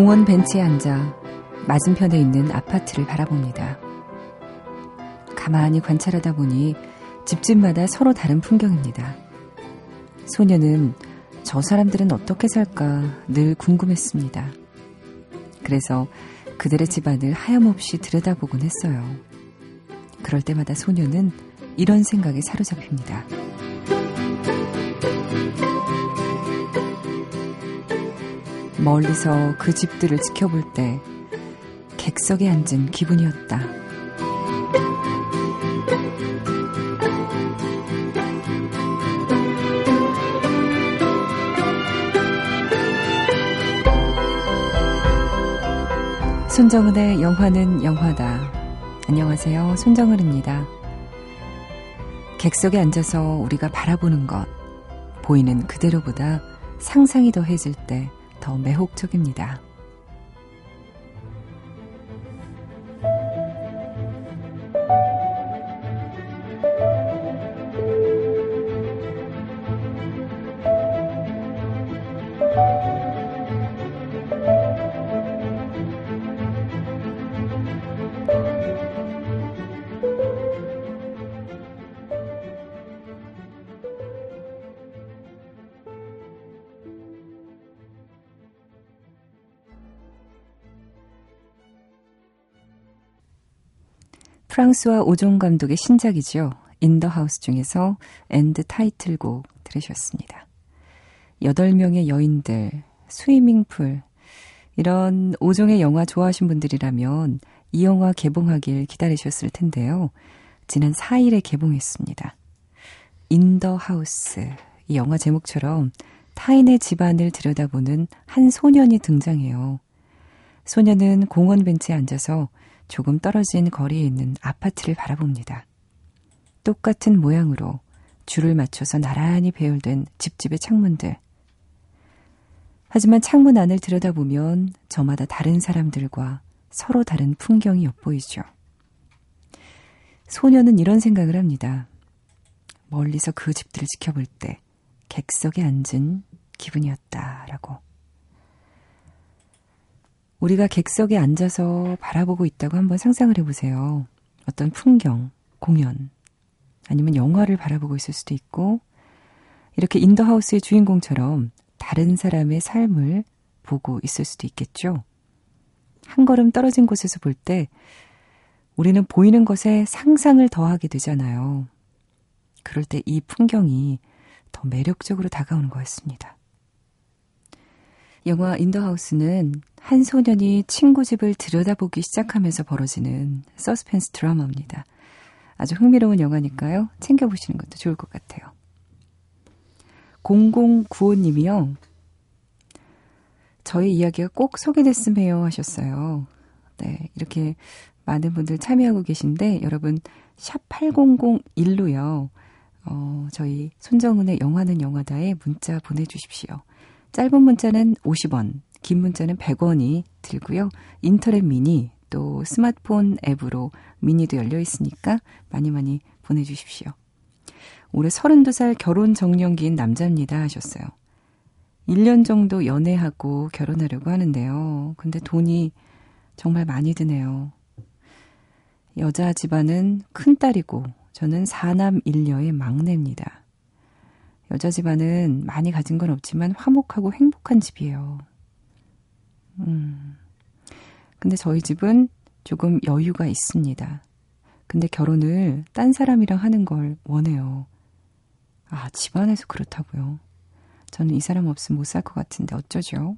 공원 벤치에 앉아 맞은편에 있는 아파트를 바라봅니다. 가만히 관찰하다 보니 집집마다 서로 다른 풍경입니다. 소녀는 저 사람들은 어떻게 살까 늘 궁금했습니다. 그래서 그들의 집안을 하염없이 들여다보곤 했어요. 그럴 때마다 소녀는 이런 생각에 사로잡힙니다. 멀리서 그 집들을 지켜볼 때 객석에 앉은 기분이었다. 손정은의 영화는 영화다. 안녕하세요. 손정은입니다. 객석에 앉아서 우리가 바라보는 것, 보이는 그대로보다 상상이 더해질 때 더 매혹적입니다. 프랑스와 오종 감독의 신작이죠. In the House 중에서 end 타이틀곡 들으셨습니다. 8명의 여인들, Swimming Pool, 이런 오종의 영화 좋아하신 분들이라면 이 영화 개봉하길 기다리셨을 텐데요. 지난 4일에 개봉했습니다. In the House. 이 영화 제목처럼 타인의 집안을 들여다보는 한 소년이 등장해요. 소년은 공원 벤치에 앉아서 조금 떨어진 거리에 있는 아파트를 바라봅니다. 똑같은 모양으로 줄을 맞춰서 나란히 배열된 집집의 창문들. 하지만 창문 안을 들여다보면 저마다 다른 사람들과 서로 다른 풍경이 엿보이죠. 소녀는 이런 생각을 합니다. 멀리서 그 집들을 지켜볼 때 객석에 앉은 기분이었다라고. 우리가 객석에 앉아서 바라보고 있다고 한번 상상을 해보세요. 어떤 풍경, 공연, 아니면 영화를 바라보고 있을 수도 있고, 이렇게 인더하우스의 주인공처럼 다른 사람의 삶을 보고 있을 수도 있겠죠. 한 걸음 떨어진 곳에서 볼 때, 우리는 보이는 것에 상상을 더하게 되잖아요. 그럴 때 이 풍경이 더 매력적으로 다가오는 거였습니다. 영화 인더하우스는 한 소년이 친구 집을 들여다보기 시작하면서 벌어지는 서스펜스 드라마입니다. 아주 흥미로운 영화니까요. 챙겨보시는 것도 좋을 것 같아요. 0095님이요. 저희 이야기가 꼭 소개됐으면 해요 하셨어요. 네, 이렇게 많은 분들 참여하고 계신데 여러분 샵 8001로요. 어, 저희 손정은의 영화는 영화다에 문자 보내주십시오. 짧은 문자는 50원, 긴 문자는 100원이 들고요. 인터넷 미니 또 스마트폰 앱으로 미니도 열려 있으니까 많이 많이 보내주십시오. 올해 32살 결혼 정년기인 남자입니다 하셨어요. 1년 정도 연애하고 결혼하려고 하는데요. 근데 돈이 정말 많이 드네요. 여자 집안은 큰딸이고 저는 4남 1녀의 막내입니다. 여자 집안은 많이 가진 건 없지만 화목하고 행복한 집이에요. 음. 근데 저희 집은 조금 여유가 있습니다. 근데 결혼을 딴 사람이랑 하는 걸 원해요. 아, 집안에서 그렇다고요. 저는 이 사람 없으면 못 살 것 같은데 어쩌죠?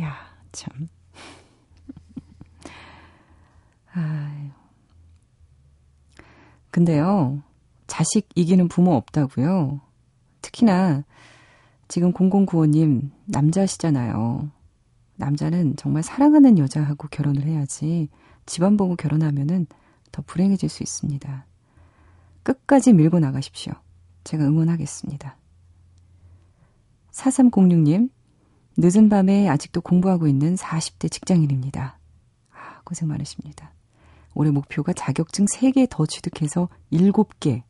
야, 참. 아유. 근데요, 자식 이기는 부모 없다고요. 특히나 지금 0095님 남자시잖아요. 남자는 정말 사랑하는 여자하고 결혼을 해야지 집안 보고 결혼하면은 더 불행해질 수 있습니다. 끝까지 밀고 나가십시오. 제가 응원하겠습니다. 4306님, 늦은 밤에 아직도 공부하고 있는 40대 직장인입니다. 아, 고생 많으십니다. 올해 목표가 자격증 3개 더 취득해서 7개,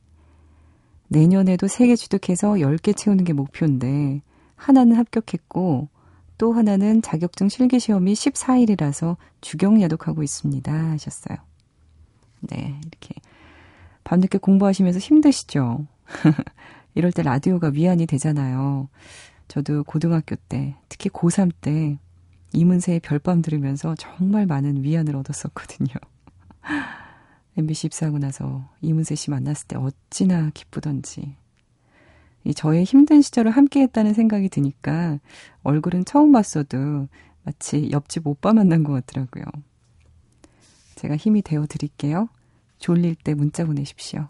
내년에도 3개 취득해서 10개 채우는 게 목표인데 하나는 합격했고 또 하나는 자격증 실기 시험이 14일이라서 주경 야독하고 있습니다. 하셨어요. 네, 이렇게 밤늦게 공부하시면서 힘드시죠? 이럴 때 라디오가 위안이 되잖아요. 저도 고등학교 때, 특히 고3 때 이문세의 별밤 들으면서 정말 많은 위안을 얻었었거든요. MBC 입사하고 나서 이문세 씨 만났을 때 어찌나 기쁘던지. 이 저의 힘든 시절을 함께 했다는 생각이 드니까 얼굴은 처음 봤어도 마치 옆집 오빠 만난 것 같더라고요. 제가 힘이 되어 드릴게요. 졸릴 때 문자 보내십시오.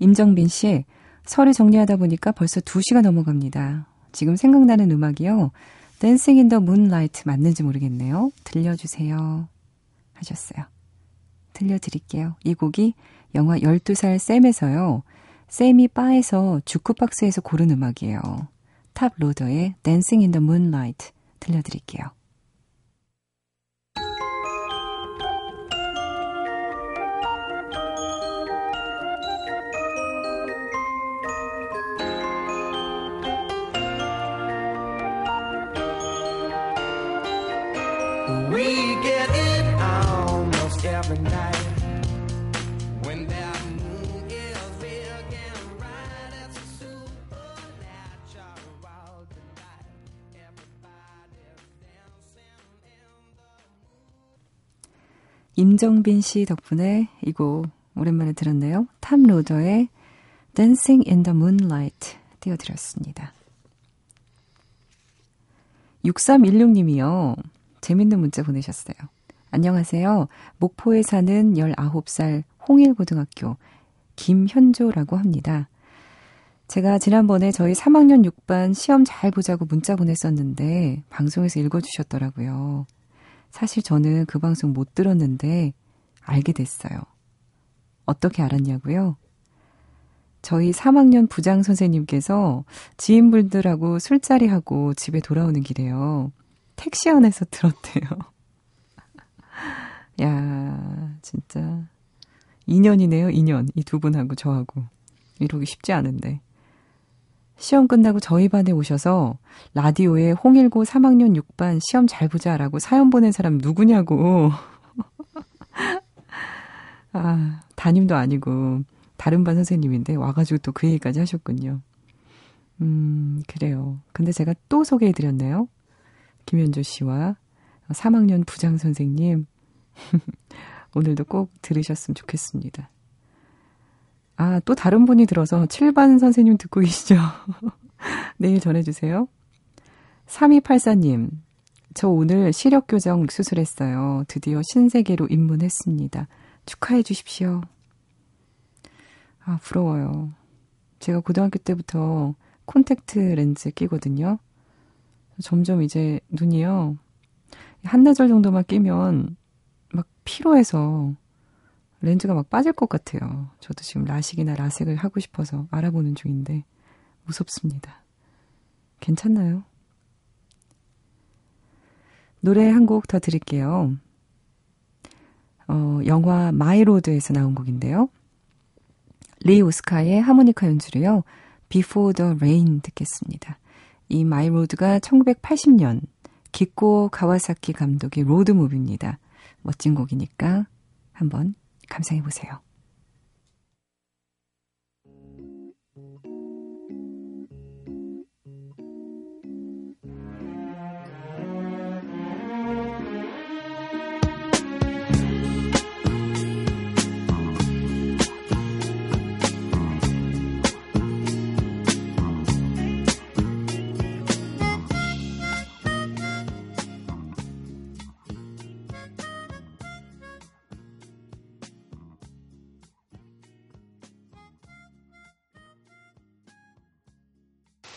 임정빈 씨, 설을 정리하다 보니까 벌써 2시가 넘어갑니다. 지금 생각나는 음악이요. Dancing in the Moonlight 맞는지 모르겠네요. 들려주세요. 하셨어요. 들려드릴게요. 이 곡이 영화 12살 쌤에서요. 쌤이 바에서 주크박스에서 고른 음악이에요. Toploader의 Dancing in the Moonlight 들려드릴게요. 임정빈 씨 덕분에 이 곡 오랜만에 들었네요. 탐 로더의 Dancing in the Moonlight 띄워드렸습니다. 6316님이요. 재밌는 문자 보내셨어요. 안녕하세요. 목포에 사는 19살 홍일고등학교 김현조라고 합니다. 제가 지난번에 저희 3학년 6반 시험 잘 보자고 문자 보냈었는데 방송에서 읽어주셨더라고요. 사실 저는 그 방송 못 들었는데 알게 됐어요. 어떻게 알았냐고요? 저희 3학년 부장 선생님께서 지인분들하고 술자리하고 집에 돌아오는 길에요. 택시 안에서 들었대요. 야, 진짜. 2년이네요, 2년. 이 두 분하고 저하고. 이러기 쉽지 않은데. 시험 끝나고 저희 반에 오셔서 라디오에 홍일고 3학년 6반 시험 잘 보자라고 사연 보낸 사람 누구냐고. 아, 담임도 아니고 다른 반 선생님인데 와가지고 또 그 얘기까지 하셨군요. 음, 그래요. 근데 제가 또 소개해드렸네요. 김현조 씨와 3학년 부장 선생님. 오늘도 꼭 들으셨으면 좋겠습니다. 아, 또 다른 분이 들어서 7반 선생님 듣고 계시죠? 내일 전해주세요. 3284님, 저 오늘 시력교정 수술했어요. 드디어 신세계로 입문했습니다. 축하해 주십시오. 아, 부러워요. 제가 고등학교 때부터 콘택트 렌즈 끼거든요. 점점 이제 눈이요. 한나절 정도만 끼면 막 피로해서 렌즈가 막 빠질 것 같아요. 저도 지금 라식이나 라섹을 하고 싶어서 알아보는 중인데 무섭습니다. 괜찮나요? 노래 한 곡 더 드릴게요. 어, 영화 마이로드에서 나온 곡인데요. 리 오스카의 하모니카 연주로요. Before the Rain 듣겠습니다. 이 마이로드가 1980년 기코 가와사키 감독의 로드무비입니다. 멋진 곡이니까 한번 감상해 보세요.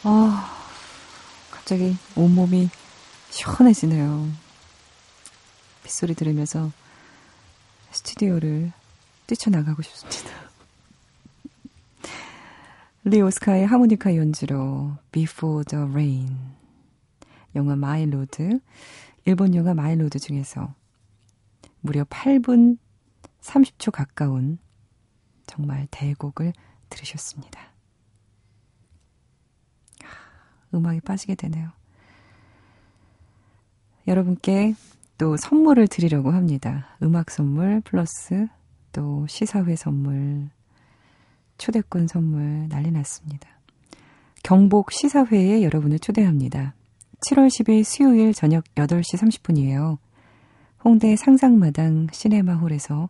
아, 갑자기 온몸이 시원해지네요. 빗소리 들으면서 스튜디오를 뛰쳐나가고 싶습니다. 리오스카의 하모니카 연주로 Before the Rain 영화 마일로드 일본 영화 마일로드 중에서 무려 8분 30초 가까운 정말 대곡을 들으셨습니다. 음악에 빠지게 되네요. 여러분께 또 선물을 드리려고 합니다. 음악 선물 플러스 또 시사회 선물, 초대권 선물 난리 났습니다. 경복 시사회에 여러분을 초대합니다. 7월 10일 수요일 저녁 8시 30분이에요. 홍대 상상마당 시네마홀에서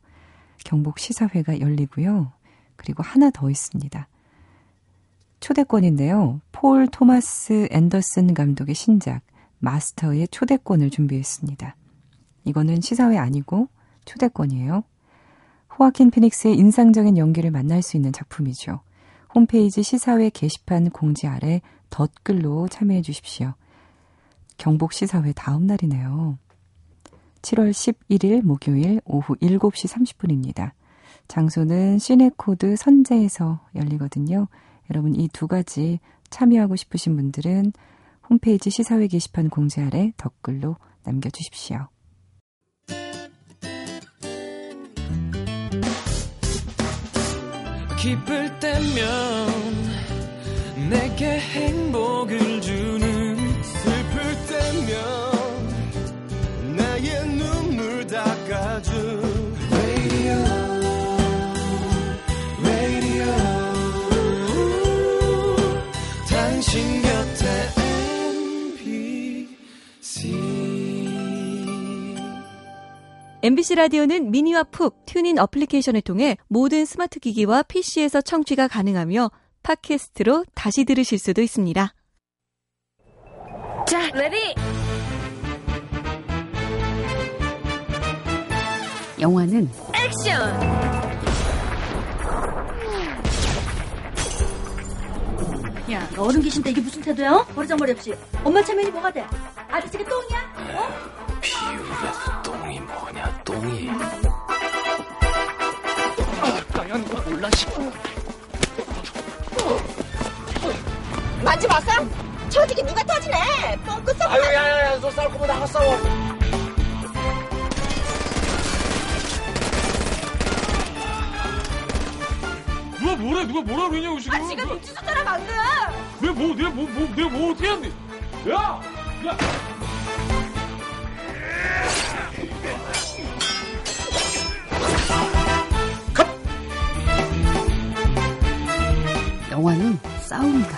경복 시사회가 열리고요. 그리고 하나 더 있습니다. 초대권인데요. 폴 토마스 앤더슨 감독의 신작 마스터의 초대권을 준비했습니다. 이거는 시사회 아니고 초대권이에요. 호아킨 피닉스의 인상적인 연기를 만날 수 있는 작품이죠. 홈페이지 시사회 게시판 공지 아래 덧글로 참여해 주십시오. 경복 시사회 다음 날이네요. 7월 11일 목요일 오후 7시 30분입니다. 장소는 시네코드 선재에서 열리거든요. 여러분 이 두 가지 참여하고 싶으신 분들은 홈페이지 시사회 게시판 공지 아래 댓글로 남겨주십시오. 기쁠 때면 내게 행복을 주는 MBC 라디오는 미니와 푹 TuneIn 어플리케이션을 통해 모든 스마트 기기와 PC에서 청취가 가능하며 팟캐스트로 다시 들으실 수도 있습니다. 자, 레디! 영화는 액션! 야, 너 어른 계신데 이게 무슨 태도야? 버르장머리 없이. 엄마 체면이 뭐가 돼? 아저씨가 똥이야? 어? 비유가 똥이 뭐냐, 이거 몰라, 싶어. 만지 마세요? 저지게 누가 터지네. 뻥끗 썩. 아유, 야야야, 너 싸울 거면 나가 싸워. 누가 뭐래? 누가 뭐라 그러냐고 지금? 아, 지가 눈치 줬잖아 방금. 내가 뭐, 내가 뭐, 뭐, 내가 뭐 어떻게 했는데? 야, 야. 영화는 싸움이다.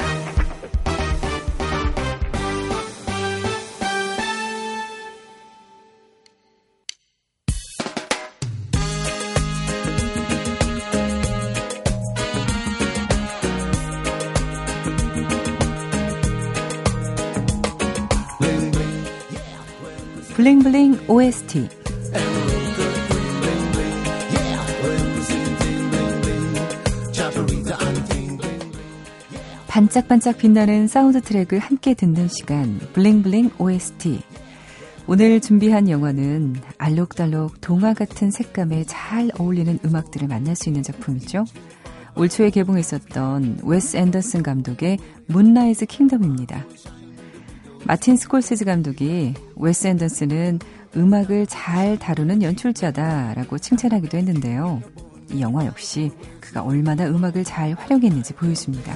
블링블링 OST 반짝반짝 빛나는 사운드 트랙을 함께 듣는 시간 bling bling OST 오늘 준비한 영화는 알록달록 동화 같은 색감에 잘 어울리는 음악들을 만날 수 있는 작품이죠. 올 초에 개봉했었던 웨스 앤더슨 감독의 Moonrise Kingdom입니다. 마틴 스콜세즈 감독이 웨스 앤더슨은 음악을 잘 다루는 연출자다라고 칭찬하기도 했는데요. 이 영화 역시 그가 얼마나 음악을 잘 활용했는지 보여줍니다.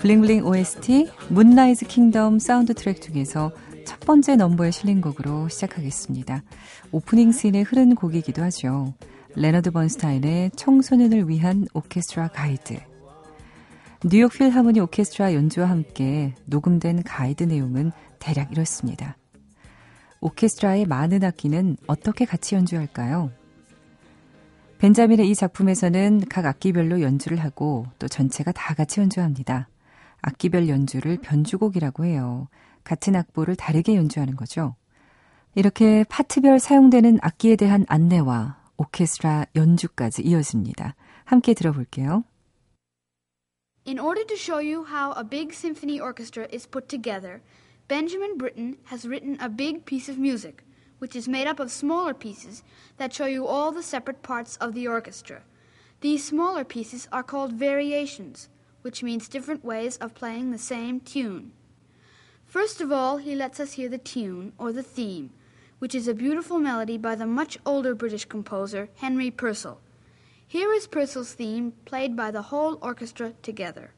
블링블링 OST 문라이즈 킹덤 사운드 트랙 중에서 첫 번째 넘버에 실린 곡으로 시작하겠습니다. 오프닝 씬에 흐른 곡이기도 하죠. 레너드 번스타인의 청소년을 위한 오케스트라 가이드. 뉴욕 필하모니 오케스트라 연주와 함께 녹음된 가이드 내용은 대략 이렇습니다. 오케스트라의 많은 악기는 어떻게 같이 연주할까요? 벤자민의 이 작품에서는 각 악기별로 연주를 하고 또 전체가 다 같이 연주합니다. 악기별 연주를 변주곡이라고 해요. 같은 악보를 다르게 연주하는 거죠. 이렇게 파트별 사용되는 악기에 대한 안내와 오케스트라 연주까지 이어집니다. 함께 들어볼게요. In order to show you how a big symphony orchestra is put together, Benjamin Britten has written a big piece of music, which is made up of smaller pieces that show you all the separate parts of the orchestra. These smaller pieces are called variations, which means different ways of playing the same tune. First of all, he lets us hear the tune, or the theme, which is a beautiful melody by the much older British composer Henry Purcell. Here is Purcell's theme played by the whole orchestra together.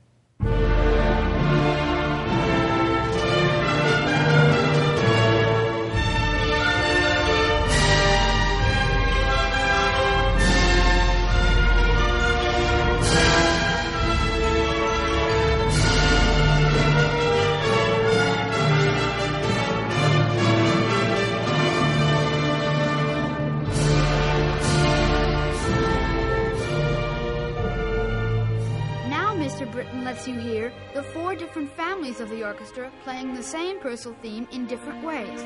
Lets you hear the four different families of the orchestra playing the same Purcell theme in different ways.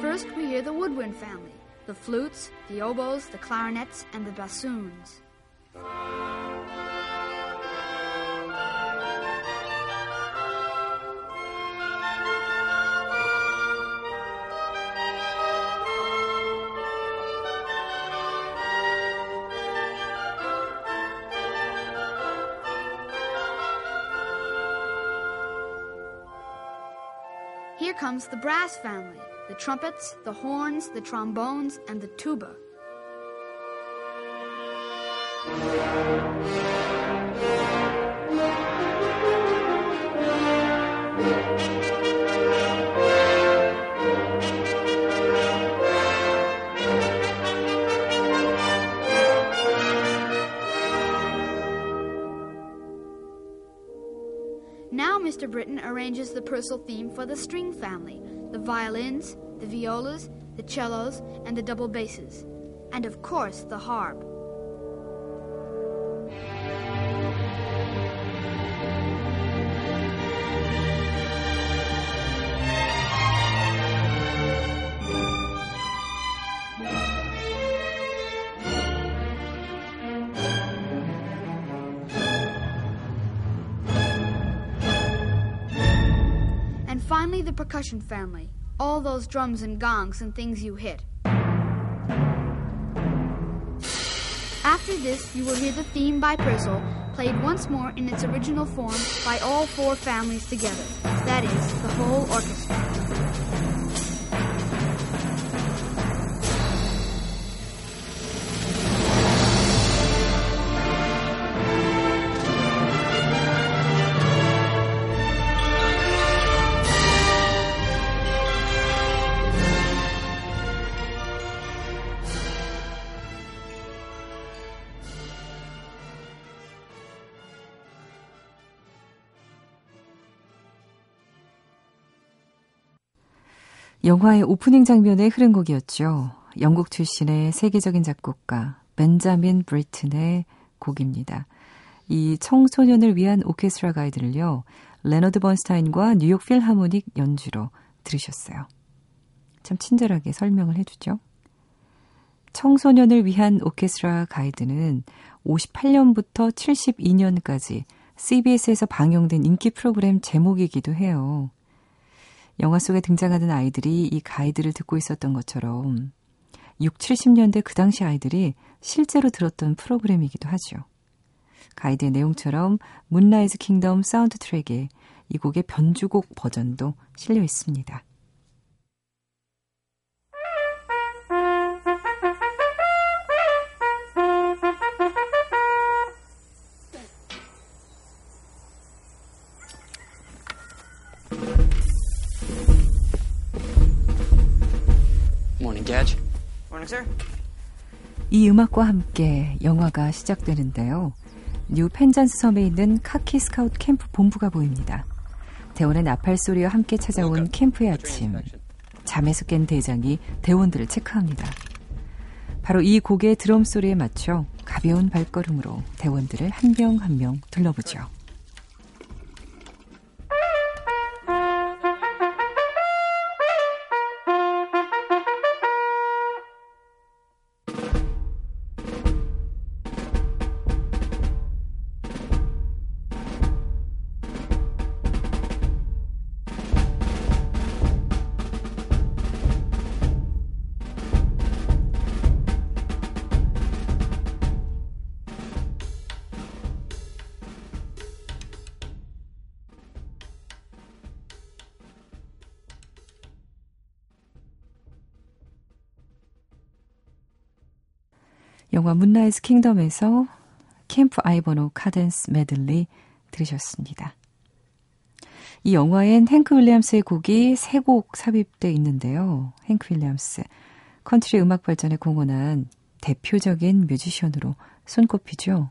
First, we hear the woodwind family the flutes, the oboes, the clarinets, and the bassoons. Comes the brass family the trumpets, the horns, the trombones, and the tuba. Arranges the Purcell theme for the string family the violins, the violas, the cellos, and the double basses. And of course, the harp. Percussion family. All those drums and gongs and things you hit. After this, you will hear the theme by Purcell played once more in its original form by all four families together. That is, the whole orchestra. 영화의 오프닝 장면에 흐른 곡이었죠. 영국 출신의 세계적인 작곡가 벤자민 브리튼의 곡입니다. 이 청소년을 위한 오케스트라 가이드를요. 레너드 번스타인과 뉴욕 필하모닉 연주로 들으셨어요. 참 친절하게 설명을 해주죠. 청소년을 위한 오케스트라 가이드는 58년부터 72년까지 CBS에서 방영된 인기 프로그램 제목이기도 해요. 영화 속에 등장하는 아이들이 이 가이드를 듣고 있었던 것처럼 6, 70년대 그 당시 아이들이 실제로 들었던 프로그램이기도 하죠. 가이드의 내용처럼 문라이즈 킹덤 사운드 트랙에 이 곡의 변주곡 버전도 실려 있습니다. 이 음악과 함께 영화가 시작되는데요. 뉴 펜잔스 섬에 있는 카키 스카우트 캠프 본부가 보입니다. 대원의 나팔 소리와 함께 찾아온 캠프의 아침. 잠에서 깬 대장이 대원들을 체크합니다. 바로 이 곡의 드럼 소리에 맞춰 가벼운 발걸음으로 대원들을 한 명 한명 둘러보죠. 영화 문라이즈 킹덤에서 Camp Ivanhoe Cadence Medley 들으셨습니다. 이 영화엔 행크 윌리엄스의 곡이 세 곡 삽입돼 있는데요. 행크 윌리엄스, 컨트리 음악 발전에 공헌한 대표적인 뮤지션으로 손꼽히죠.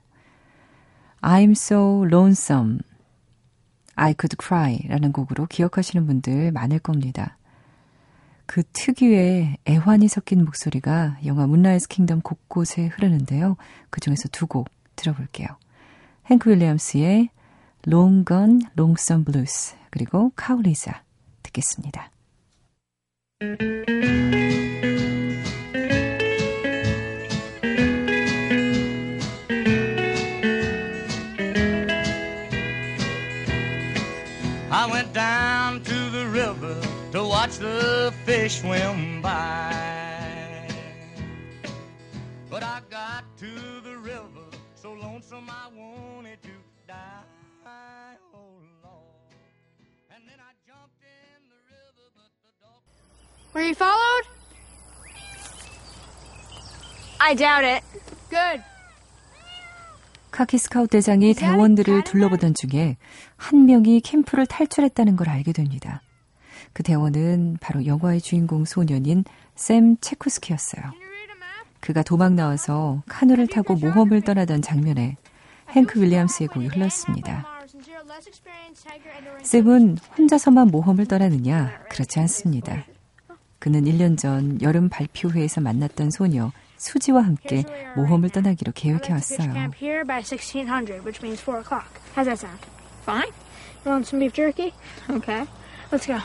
I'm so lonesome. I could cry 라는 곡으로 기억하시는 분들 많을 겁니다. 그 특유의 애환이 섞인 목소리가 영화 문라이즈 킹덤 곳곳에 흐르는데요. 그 중에서 두 곡 들어볼게요. 행크 윌리엄스의 Lonesome Blues 그리고 카울리자 듣겠습니다. The fish swim by. But I got to the river so lonesome I wanted to die. Oh Lord. And then I jumped in the river, but the dog. Were you followed? I doubt it. Good. 카키 스카우트 대장이 대원들을 둘러보던 중에 한 명이 캠프를 탈출했다는 걸 알게 됩니다. 그 대원은 바로 영화의 주인공 소년인 샘 체쿠스키였어요. 그가 도망 나와서 카누를 타고 모험을 떠나던 장면에 행크 윌리엄스의 곡이 흘렀습니다. 샘은 혼자서만 모험을 떠나느냐? 그렇지 않습니다. 그는 1년 전 여름 발표회에서 만났던 소녀 수지와 함께 모험을 떠나기로 계획해 왔어요. Camp here by 1600, which means 4 o'clock. How's that sound? Fine. You want some beef jerky? Okay. Let's go.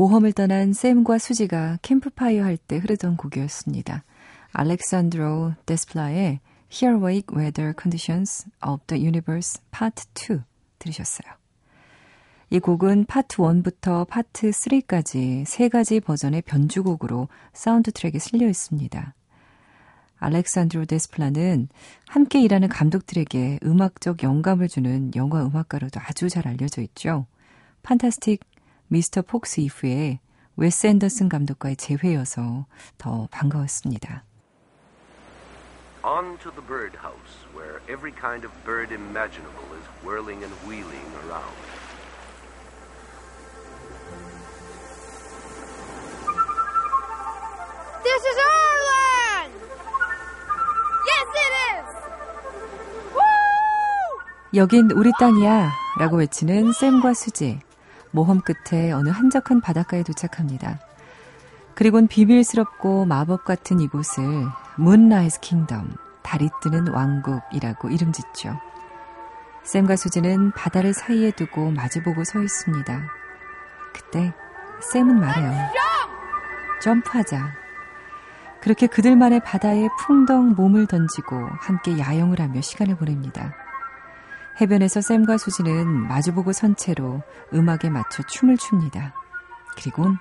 모험을 떠난 샘과 수지가 캠프파이어 할 때 흐르던 곡이었습니다. 알렉산드로 데스플라의 Heroic Weather Conditions of the Universe Part 2 들으셨어요. 이 곡은 파트 1부터 파트 3까지 세 가지 버전의 변주곡으로 사운드 트랙에 실려 있습니다. 알렉산드로 데스플라는 함께 일하는 감독들에게 음악적 영감을 주는 영화 음악가로도 아주 잘 알려져 있죠. 판타스틱 미스터 폭스 이후에 웨스 앤더슨 감독과의 재회여서 더 반가웠습니다. On to the birdhouse, where every kind of bird imaginable is whirling and wheeling around. This is our land! Yes, it is! 여긴 우리 땅이야 라고 외치는 샘과 수지. 모험 끝에 어느 한적한 바닷가에 도착합니다. 그리곤 비밀스럽고 마법 같은 이곳을 문라이즈 킹덤, 달이 뜨는 왕국이라고 이름 짓죠. 샘과 수지는 바다를 사이에 두고 마주보고 서 있습니다. 그때 샘은 말해요. 점프하자. 그렇게 그들만의 바다에 풍덩 몸을 던지고 함께 야영을 하며 시간을 보냅니다. 해변에서 샘과 수지는 마주보고 선 채로 음악에 맞춰 춤을 춥니다. 그리곤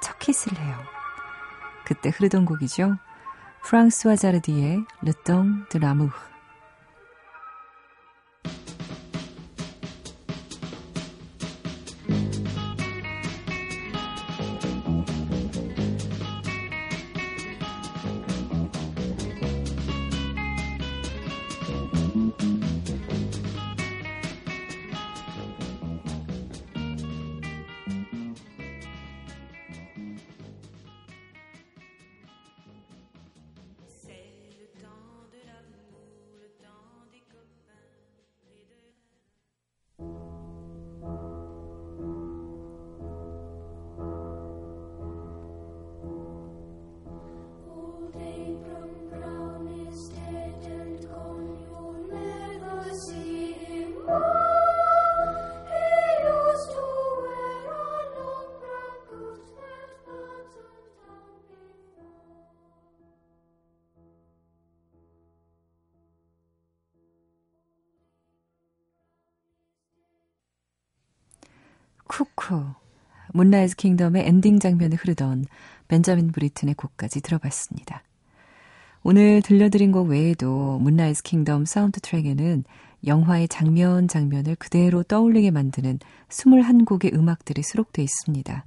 첫 키스를 해요. 그때 흐르던 곡이죠. 프랑스와 자르디의 르똥 드 라무르. 문라이즈 킹덤의 엔딩 장면에 흐르던 벤자민 브리튼의 곡까지 들어봤습니다. 오늘 들려드린 곡 외에도 문라이즈 킹덤 사운드 트랙에는 영화의 장면 장면을 그대로 떠올리게 만드는 21곡의 음악들이 수록되어 있습니다.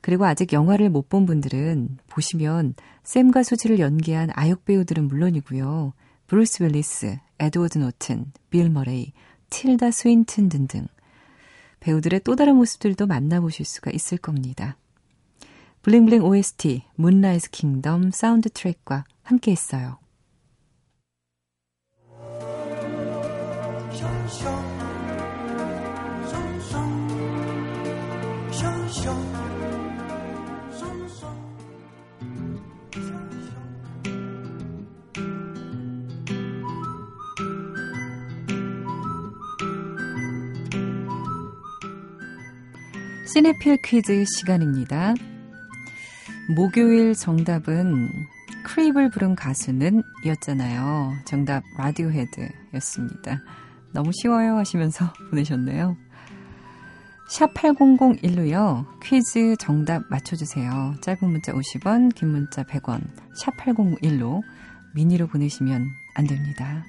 그리고 아직 영화를 못 본 분들은 보시면 샘과 수지를 연기한 아역 배우들은 물론이고요. 브루스 윌리스, 에드워드 노튼, 빌 머레이, 틸다 스윈튼 등등 배우들의 또 다른 모습들도 만나보실 수가 있을 겁니다. 블링블링 OST, 문라이즈 킹덤 사운드 트랙과 함께 했어요. 시네필 퀴즈 시간입니다. 목요일 정답은 Creep을 부른 가수는 이었잖아요. 정답 라디오헤드 였습니다. 너무 쉬워요 하시면서 보내셨네요. 샵 8001로요. 퀴즈 정답 맞춰주세요. 짧은 문자 50원, 긴 문자 100원. 샵 8001로 미니로 보내시면 안 됩니다.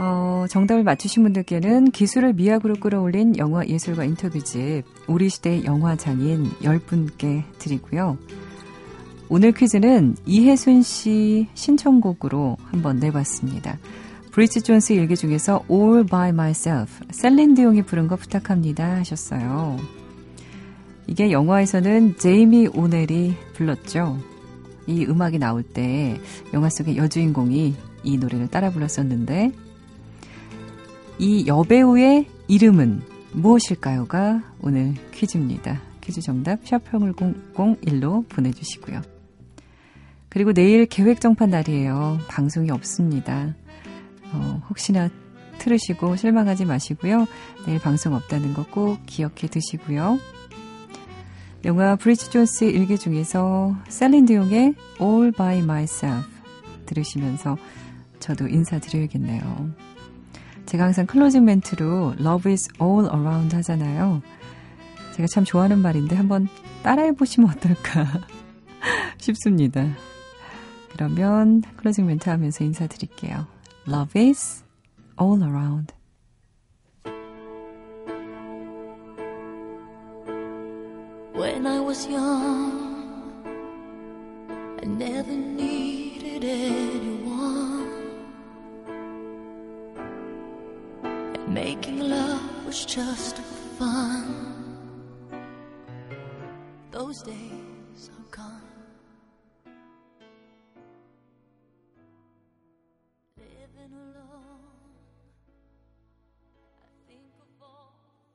어, 정답을 맞추신 분들께는 기술을 미학으로 끌어올린 영화 예술가 인터뷰집 우리 시대의 영화 장인 10분께 드리고요. 오늘 퀴즈는 이혜순 씨 신청곡으로 한번 내봤습니다. 브리지 존스 일기 중에서 All by Myself 셀린 디용이 부른 거 부탁합니다 하셨어요. 이게 영화에서는 제이미 오넬이 불렀죠. 이 음악이 나올 때 영화 속의 여주인공이 이 노래를 따라 불렀었는데 이 여배우의 이름은 무엇일까요가 오늘 퀴즈입니다. 퀴즈 정답 샵평을 001로 보내주시고요. 그리고 내일 계획 정판 날이에요. 방송이 없습니다. 어, 혹시나 틀으시고 실망하지 마시고요. 내일 방송 없다는 거 꼭 기억해 두시고요. 영화 브리지 존스 일기 중에서 셀린 디용의 All by Myself 들으시면서 저도 인사드려야겠네요. 제가 항상 클로징 멘트로 Love is all around 하잖아요. 제가 참 좋아하는 말인데 한번 따라해 보시면 어떨까 싶습니다. 그러면 클로징 멘트 하면서 인사드릴게요. Love is all around. When I never needed anyone. Making love was just fun. Those days.